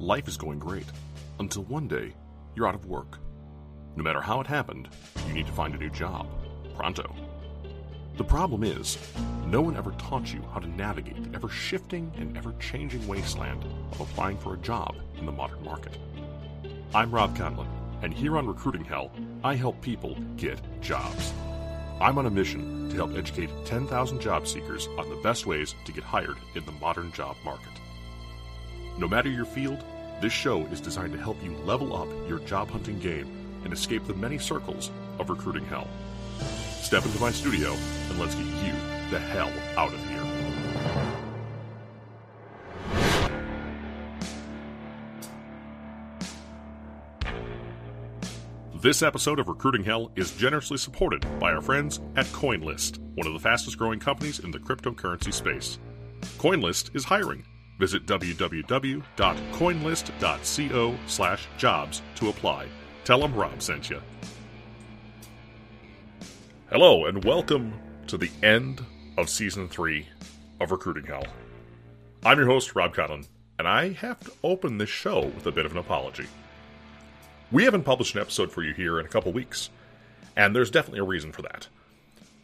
life is going great. Until one day, you're out of work. No matter how it happened, you need to find a new job. Pronto. The problem is, no one ever taught you how to navigate the ever shifting and ever changing wasteland of applying for a job in the modern market. I'm Rob Conlon, and here on Recruiting Hell, I help people get jobs. I'm on a mission to help educate 10,000 job seekers on the best ways to get hired in the modern job market. No matter your field, this show is designed to help you level up your job hunting game and escape the many circles of recruiting hell. Step into my studio and let's get you the hell out of here. This episode of Recruiting Hell is generously supported by our friends at CoinList, one of the fastest growing companies in the cryptocurrency space. CoinList is hiring. Visit www.coinlist.co slash jobs to apply. Tell them Rob sent you. Hello and welcome to the end of season 3 of Recruiting Hell. I'm your host Rob Conlon, and I have to open this show with a bit of an apology. We haven't published an episode for you here in a couple weeks, and there's definitely a reason for that.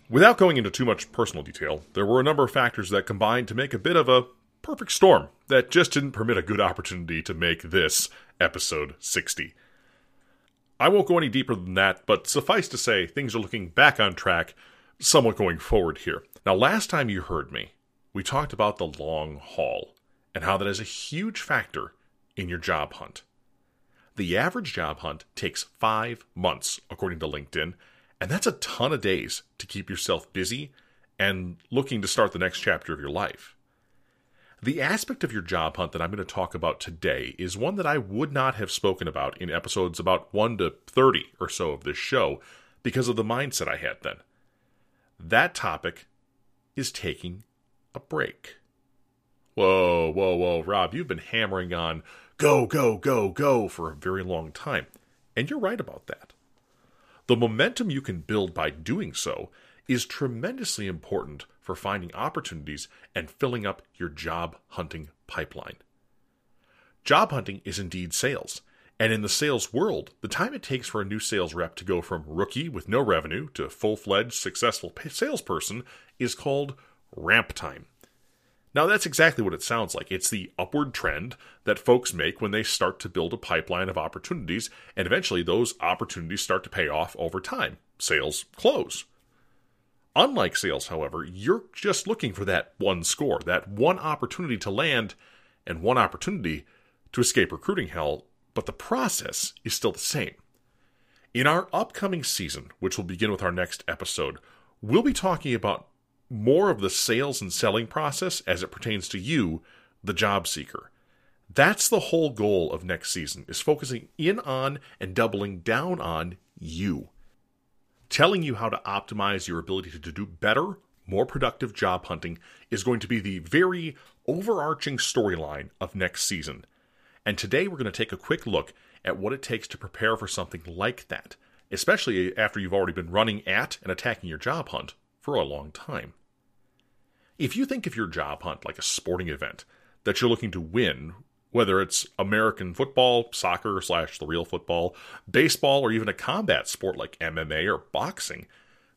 Without going into too much personal detail, there were a number of factors that combined to make a bit of a perfect storm that just didn't permit a good opportunity to make this episode 60. I won't go any deeper than that, but suffice to say, things are looking back on track, somewhat going forward here. Now, last time you heard me, we talked about the long haul and how that is a huge factor in your job hunt. The average job hunt takes five months, according to LinkedIn, and that's a ton of days to keep yourself busy and looking to start the next chapter of your life. The aspect of your job hunt that I'm going to talk about today is one that I would not have spoken about in episodes about 1 to 30 or so of this show because of the mindset I had then. That topic is taking a break. Whoa, whoa, whoa, Rob, you've been hammering on go, go, go, go for a very long time. And you're right about that. The momentum you can build by doing so is tremendously important for finding opportunities and filling up your job hunting pipeline. Job hunting is indeed sales. And in the sales world, the time it takes for a new sales rep to go from rookie with no revenue to full fledged successful salesperson is called ramp time. Now, that's exactly what it sounds like. It's the upward trend that folks make when they start to build a pipeline of opportunities, and eventually those opportunities start to pay off over time. Sales close. Unlike sales, however, you're just looking for that one score, that one opportunity to land, and one opportunity to escape recruiting hell, but the process is still the same. In our upcoming season, which will begin with our next episode, we'll be talking about more of the sales and selling process as it pertains to you, the job seeker. That's the whole goal of next season is focusing in on and doubling down on you. Telling you how to optimize your ability to do better, more productive job hunting is going to be the very overarching storyline of next season. And today we're going to take a quick look at what it takes to prepare for something like that, especially after you've already been running at and attacking your job hunt for a long time. If you think of your job hunt like a sporting event that you're looking to win, whether it's American football, soccer slash the real football, baseball, or even a combat sport like MMA or boxing,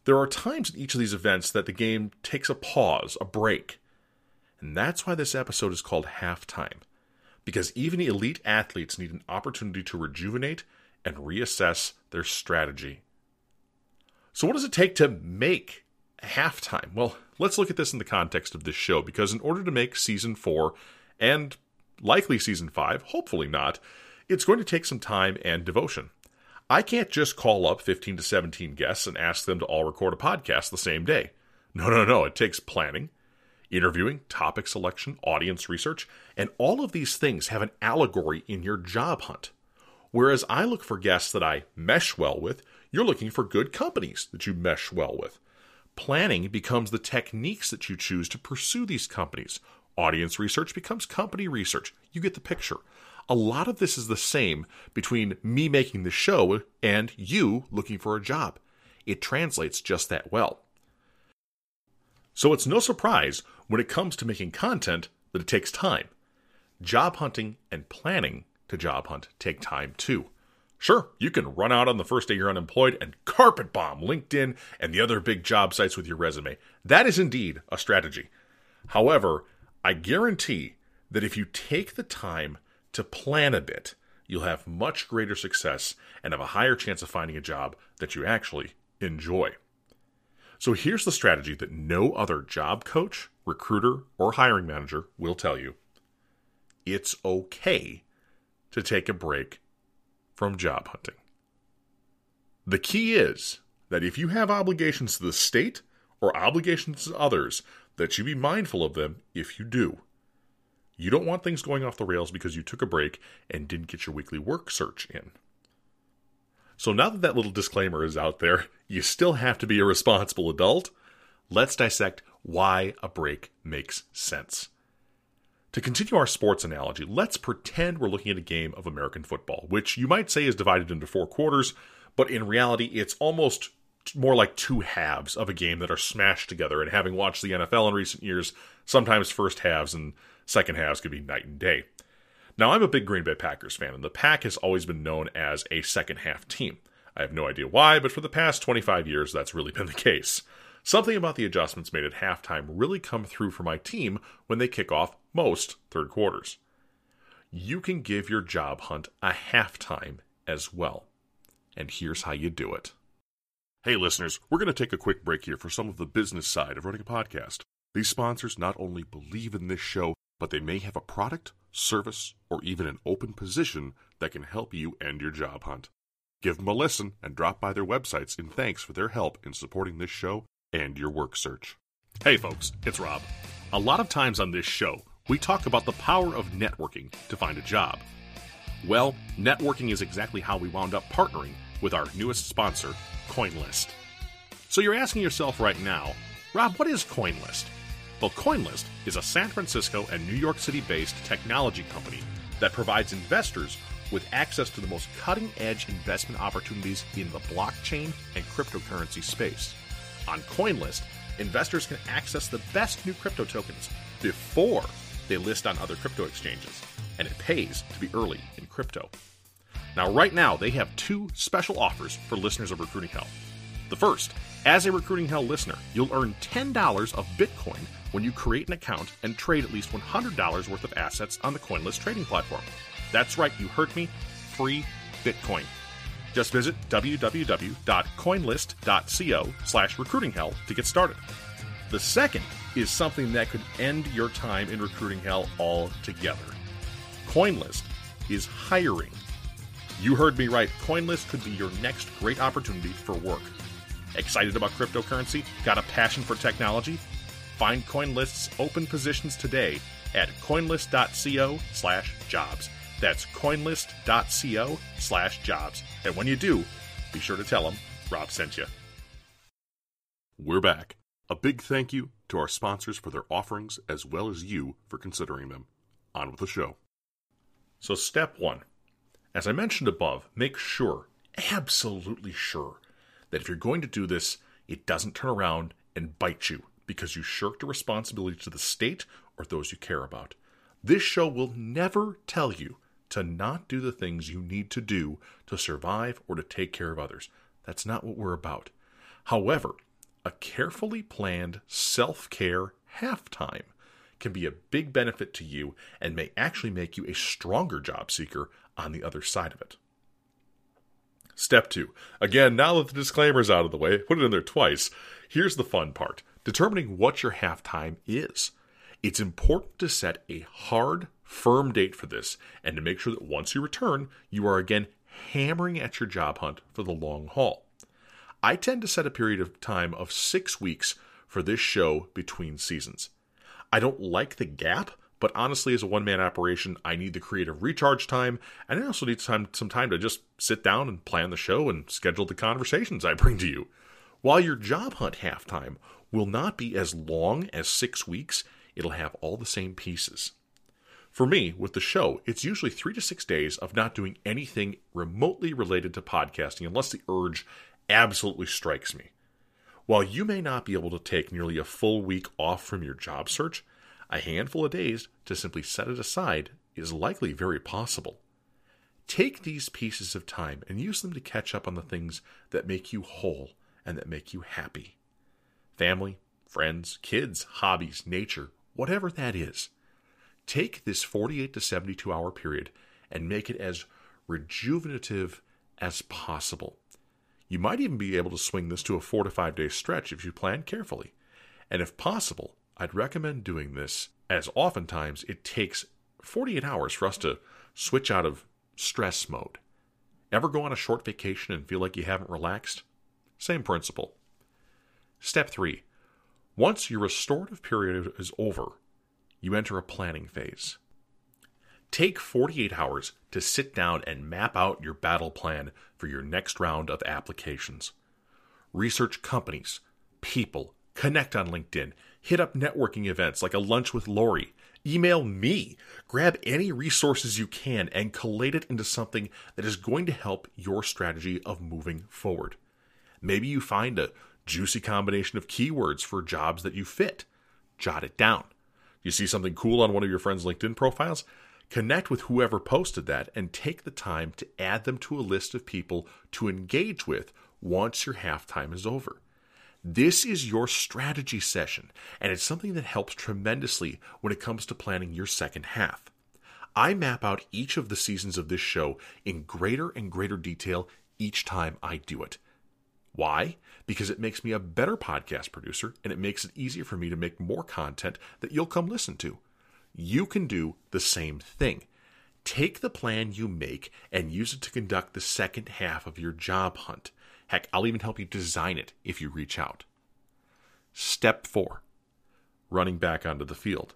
there are times in each of these events that the game takes a pause, a break. And that's why this episode is called Halftime. Because even elite athletes need an opportunity to rejuvenate and reassess their strategy. So, what does it take to make halftime? Well, let's look at this in the context of this show because in order to make season four and likely season five, hopefully not, it's going to take some time and devotion. I can't just call up 15 to 17 guests and ask them to all record a podcast the same day. No, no, no. It takes planning, interviewing, topic selection, audience research, and all of these things have an allegory in your job hunt. Whereas I look for guests that I mesh well with, you're looking for good companies that you mesh well with. Planning becomes the techniques that you choose to pursue these companies. Audience research becomes company research. You get the picture. A lot of this is the same between me making the show and you looking for a job. It translates just that well. So it's no surprise when it comes to making content that it takes time. job hunting and planning to job hunt take time too. Sure, you can run out on the first day you're unemployed and carpet bomb LinkedIn and the other big job sites with your resume. That is indeed a strategy. However, I guarantee that if you take the time to plan a bit, you'll have much greater success and have a higher chance of finding a job that you actually enjoy. So here's the strategy that no other job coach, recruiter, or hiring manager will tell you it's okay to take a break from job hunting. The key is that if you have obligations to the state or obligations to others, that you be mindful of them if you do. You don't want things going off the rails because you took a break and didn't get your weekly work search in. So now that that little disclaimer is out there, you still have to be a responsible adult. Let's dissect why a break makes sense. To continue our sports analogy, let's pretend we're looking at a game of American football, which you might say is divided into four quarters, but in reality, it's almost more like two halves of a game that are smashed together. And having watched the NFL in recent years, sometimes first halves and second halves could be night and day. Now, I'm a big Green Bay Packers fan, and the Pack has always been known as a second half team. I have no idea why, but for the past 25 years, that's really been the case. Something about the adjustments made at halftime really come through for my team when they kick off most third quarters. You can give your job hunt a halftime as well. And here's how you do it. Hey, listeners, we're going to take a quick break here for some of the business side of running a podcast. These sponsors not only believe in this show, but they may have a product, service, or even an open position that can help you end your job hunt. Give them a listen and drop by their websites in thanks for their help in supporting this show and your work search. Hey, folks, it's Rob. A lot of times on this show, we talk about the power of networking to find a job. Well, networking is exactly how we wound up partnering with our newest sponsor, CoinList. So you're asking yourself right now, Rob, what is CoinList? Well, CoinList is a San Francisco and New York City based technology company that provides investors with access to the most cutting edge investment opportunities in the blockchain and cryptocurrency space. On CoinList, investors can access the best new crypto tokens before they list on other crypto exchanges, and it pays to be early in crypto. Now, right now, they have two special offers for listeners of Recruiting Hell. The first, as a Recruiting Hell listener, you'll earn $10 of Bitcoin when you create an account and trade at least $100 worth of assets on the CoinList trading platform. That's right, you heard me free Bitcoin. Just visit www.coinlist.co slash recruiting hell to get started. The second is something that could end your time in recruiting hell altogether. CoinList is hiring. You heard me right. CoinList could be your next great opportunity for work. Excited about cryptocurrency? Got a passion for technology? Find CoinList's open positions today at coinlist.co slash jobs. That's coinlist.co slash jobs. And when you do, be sure to tell them Rob sent you. We're back. A big thank you to our sponsors for their offerings as well as you for considering them. On with the show. So, step one. As I mentioned above, make sure, absolutely sure, that if you're going to do this, it doesn't turn around and bite you because you shirked a responsibility to the state or those you care about. This show will never tell you to not do the things you need to do to survive or to take care of others. That's not what we're about. However, a carefully planned self care halftime can be a big benefit to you and may actually make you a stronger job seeker on the other side of it. Step two. Again, now that the disclaimer's out of the way, put it in there twice. Here's the fun part determining what your halftime is. It's important to set a hard, firm date for this and to make sure that once you return, you are again hammering at your job hunt for the long haul. I tend to set a period of time of six weeks for this show between seasons. I don't like the gap, but honestly, as a one man operation, I need the creative recharge time, and I also need some time to just sit down and plan the show and schedule the conversations I bring to you. While your job hunt halftime will not be as long as six weeks, it'll have all the same pieces. For me, with the show, it's usually three to six days of not doing anything remotely related to podcasting unless the urge absolutely strikes me. While you may not be able to take nearly a full week off from your job search, a handful of days to simply set it aside is likely very possible. Take these pieces of time and use them to catch up on the things that make you whole and that make you happy. Family, friends, kids, hobbies, nature, whatever that is. Take this 48 to 72 hour period and make it as rejuvenative as possible. You might even be able to swing this to a four to five day stretch if you plan carefully. And if possible, I'd recommend doing this as oftentimes it takes 48 hours for us to switch out of stress mode. Ever go on a short vacation and feel like you haven't relaxed? Same principle. Step 3. Once your restorative period is over, you enter a planning phase. Take 48 hours to sit down and map out your battle plan for your next round of applications. Research companies, people, connect on LinkedIn, hit up networking events like a lunch with Lori, email me, grab any resources you can and collate it into something that is going to help your strategy of moving forward. Maybe you find a juicy combination of keywords for jobs that you fit. Jot it down. You see something cool on one of your friends' LinkedIn profiles? Connect with whoever posted that and take the time to add them to a list of people to engage with once your halftime is over. This is your strategy session, and it's something that helps tremendously when it comes to planning your second half. I map out each of the seasons of this show in greater and greater detail each time I do it. Why? Because it makes me a better podcast producer and it makes it easier for me to make more content that you'll come listen to you can do the same thing. Take the plan you make and use it to conduct the second half of your job hunt. Heck, I'll even help you design it if you reach out. Step 4 Running back onto the field.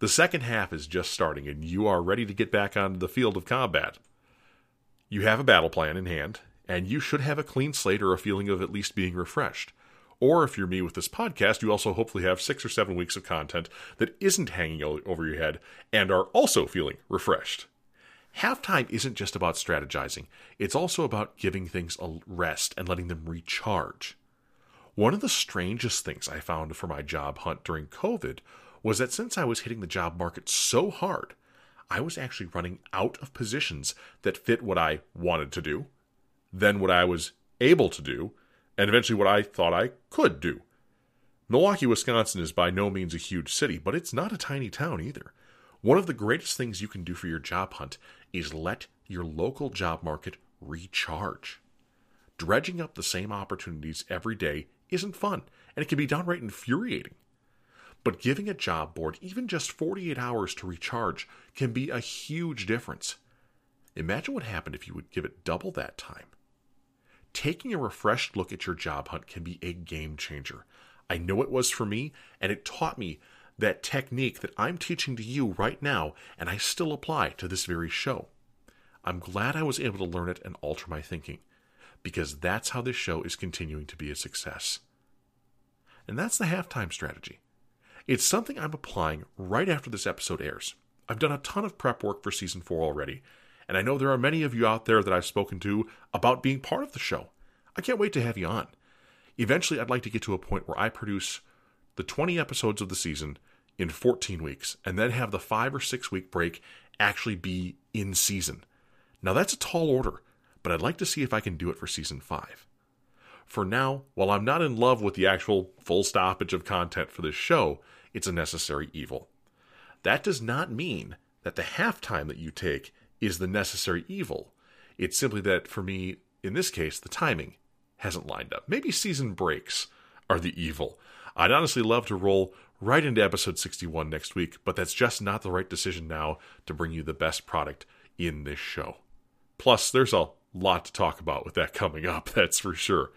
The second half is just starting, and you are ready to get back onto the field of combat. You have a battle plan in hand, and you should have a clean slate or a feeling of at least being refreshed. Or if you're me with this podcast, you also hopefully have six or seven weeks of content that isn't hanging over your head and are also feeling refreshed. Halftime isn't just about strategizing, it's also about giving things a rest and letting them recharge. One of the strangest things I found for my job hunt during COVID was that since I was hitting the job market so hard, I was actually running out of positions that fit what I wanted to do, then what I was able to do, and eventually what I thought I could do. Milwaukee, Wisconsin is by no means a huge city, but it's not a tiny town either. One of the greatest things you can do for your job hunt is let your local job market recharge. Dredging up the same opportunities every day isn't fun, and it can be downright infuriating. But giving a job board even just 48 hours to recharge can be a huge difference. Imagine what happened if you would give it double that time taking a refreshed look at your job hunt can be a game changer. I know it was for me, and it taught me that technique that I'm teaching to you right now, and I still apply to this very show. I'm glad I was able to learn it and alter my thinking, because that's how this show is continuing to be a success. And that's the halftime strategy. It's something I'm applying right after this episode airs. I've done a ton of prep work for season four already, and I know there are many of you out there that I've spoken to about being part of the show. I can't wait to have you on. Eventually, I'd like to get to a point where I produce the 20 episodes of the season in 14 weeks and then have the five or six week break actually be in season. Now, that's a tall order, but I'd like to see if I can do it for season five. For now, while I'm not in love with the actual full stoppage of content for this show, it's a necessary evil. That does not mean that the halftime that you take is the necessary evil. It's simply that for me, in this case, the timing hasn't lined up. Maybe season breaks are the evil. I'd honestly love to roll right into episode 61 next week, but that's just not the right decision now to bring you the best product in this show. Plus, there's a lot to talk about with that coming up, that's for sure.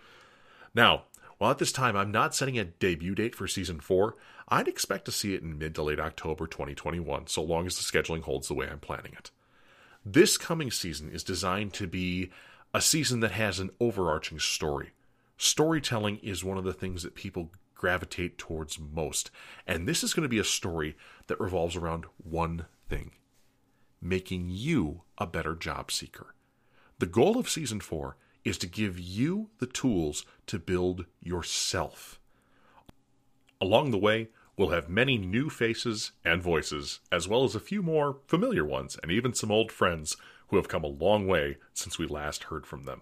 Now, while at this time I'm not setting a debut date for season 4, I'd expect to see it in mid to late October 2021, so long as the scheduling holds the way I'm planning it. This coming season is designed to be a season that has an overarching story. Storytelling is one of the things that people gravitate towards most, and this is going to be a story that revolves around one thing making you a better job seeker. The goal of season four is to give you the tools to build yourself. Along the way, we'll have many new faces and voices, as well as a few more familiar ones, and even some old friends who have come a long way since we last heard from them.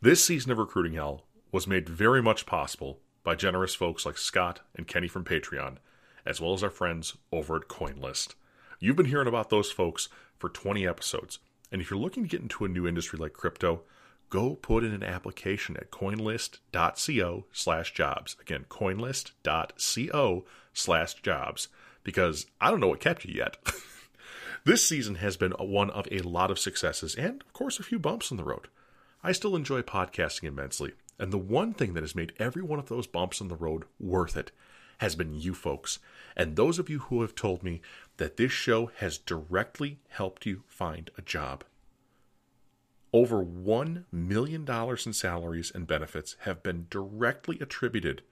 This season of Recruiting Hell was made very much possible by generous folks like Scott and Kenny from Patreon, as well as our friends over at CoinList. You've been hearing about those folks for 20 episodes, and if you're looking to get into a new industry like crypto, go put in an application at coinlist.co slash jobs. Again, coinlist.co slash jobs, because I don't know what kept you yet. this season has been one of a lot of successes and, of course, a few bumps in the road. I still enjoy podcasting immensely, and the one thing that has made every one of those bumps in the road worth it has been you folks, and those of you who have told me that this show has directly helped you find a job. Over $1 million in salaries and benefits have been directly attributed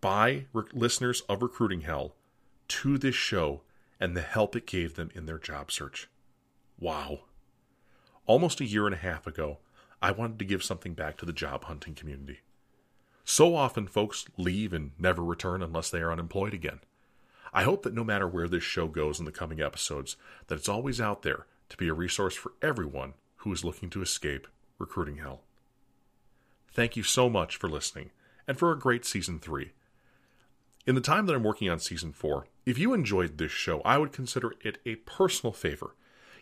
by listeners of Recruiting Hell to this show and the help it gave them in their job search. Wow. Almost a year and a half ago, I wanted to give something back to the job hunting community. So often, folks leave and never return unless they are unemployed again. I hope that no matter where this show goes in the coming episodes, that it's always out there to be a resource for everyone who is looking to escape recruiting hell. Thank you so much for listening and for a great season 3. In the time that I'm working on season 4, if you enjoyed this show, I would consider it a personal favor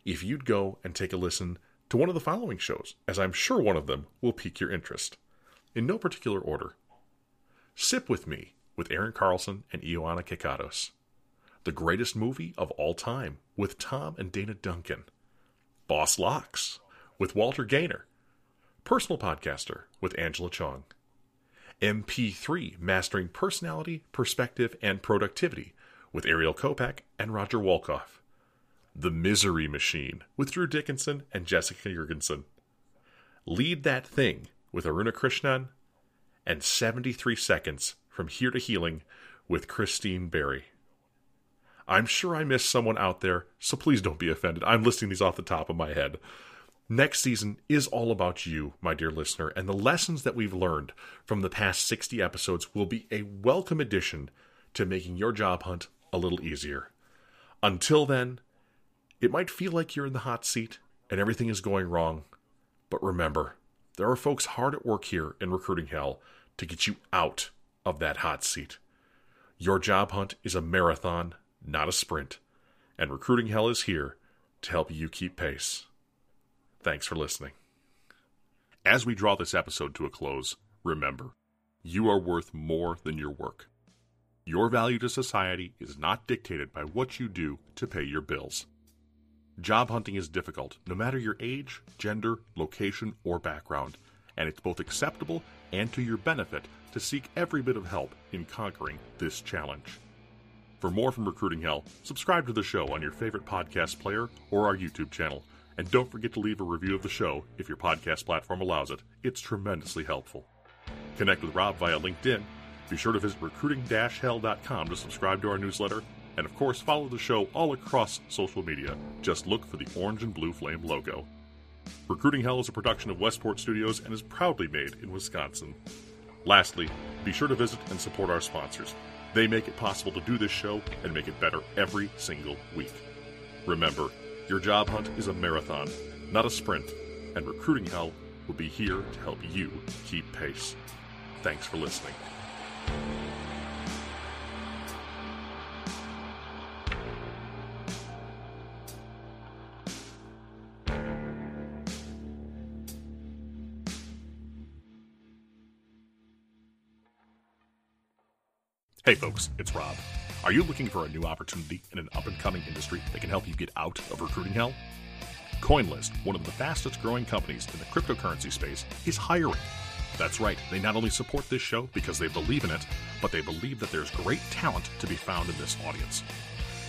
if you'd go and take a listen to one of the following shows, as I'm sure one of them will pique your interest. In no particular order Sip with Me with Aaron Carlson and Ioana Kekatos. The greatest movie of all time with Tom and Dana Duncan. Boss Locks with Walter Gaynor, Personal Podcaster with Angela Chong, MP3 Mastering Personality, Perspective, and Productivity with Ariel Kopak and Roger Wolkoff, The Misery Machine with Drew Dickinson and Jessica Jurgensen, Lead That Thing with Aruna Krishnan, and 73 Seconds from Here to Healing with Christine Berry. I'm sure I missed someone out there, so please don't be offended. I'm listing these off the top of my head. Next season is all about you, my dear listener, and the lessons that we've learned from the past 60 episodes will be a welcome addition to making your job hunt a little easier. Until then, it might feel like you're in the hot seat and everything is going wrong, but remember, there are folks hard at work here in recruiting hell to get you out of that hot seat. Your job hunt is a marathon, not a sprint, and recruiting hell is here to help you keep pace. Thanks for listening. As we draw this episode to a close, remember, you are worth more than your work. Your value to society is not dictated by what you do to pay your bills. Job hunting is difficult, no matter your age, gender, location, or background, and it's both acceptable and to your benefit to seek every bit of help in conquering this challenge. For more from Recruiting Hell, subscribe to the show on your favorite podcast player or our YouTube channel and don't forget to leave a review of the show if your podcast platform allows it. It's tremendously helpful. Connect with Rob via LinkedIn. Be sure to visit recruiting hell.com to subscribe to our newsletter. And of course, follow the show all across social media. Just look for the orange and blue flame logo. Recruiting Hell is a production of Westport Studios and is proudly made in Wisconsin. Lastly, be sure to visit and support our sponsors. They make it possible to do this show and make it better every single week. Remember, your job hunt is a marathon, not a sprint, and Recruiting Hell will be here to help you keep pace. Thanks for listening. Folks, it's Rob. Are you looking for a new opportunity in an up and coming industry that can help you get out of recruiting hell? CoinList, one of the fastest growing companies in the cryptocurrency space, is hiring. That's right, they not only support this show because they believe in it, but they believe that there's great talent to be found in this audience.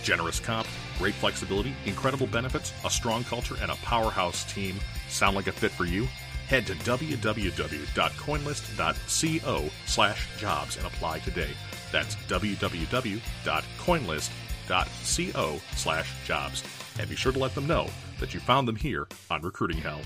Generous comp, great flexibility, incredible benefits, a strong culture, and a powerhouse team sound like a fit for you? Head to www.coinlist.co slash jobs and apply today. That's www.coinlist.co slash jobs. And be sure to let them know that you found them here on Recruiting Hell.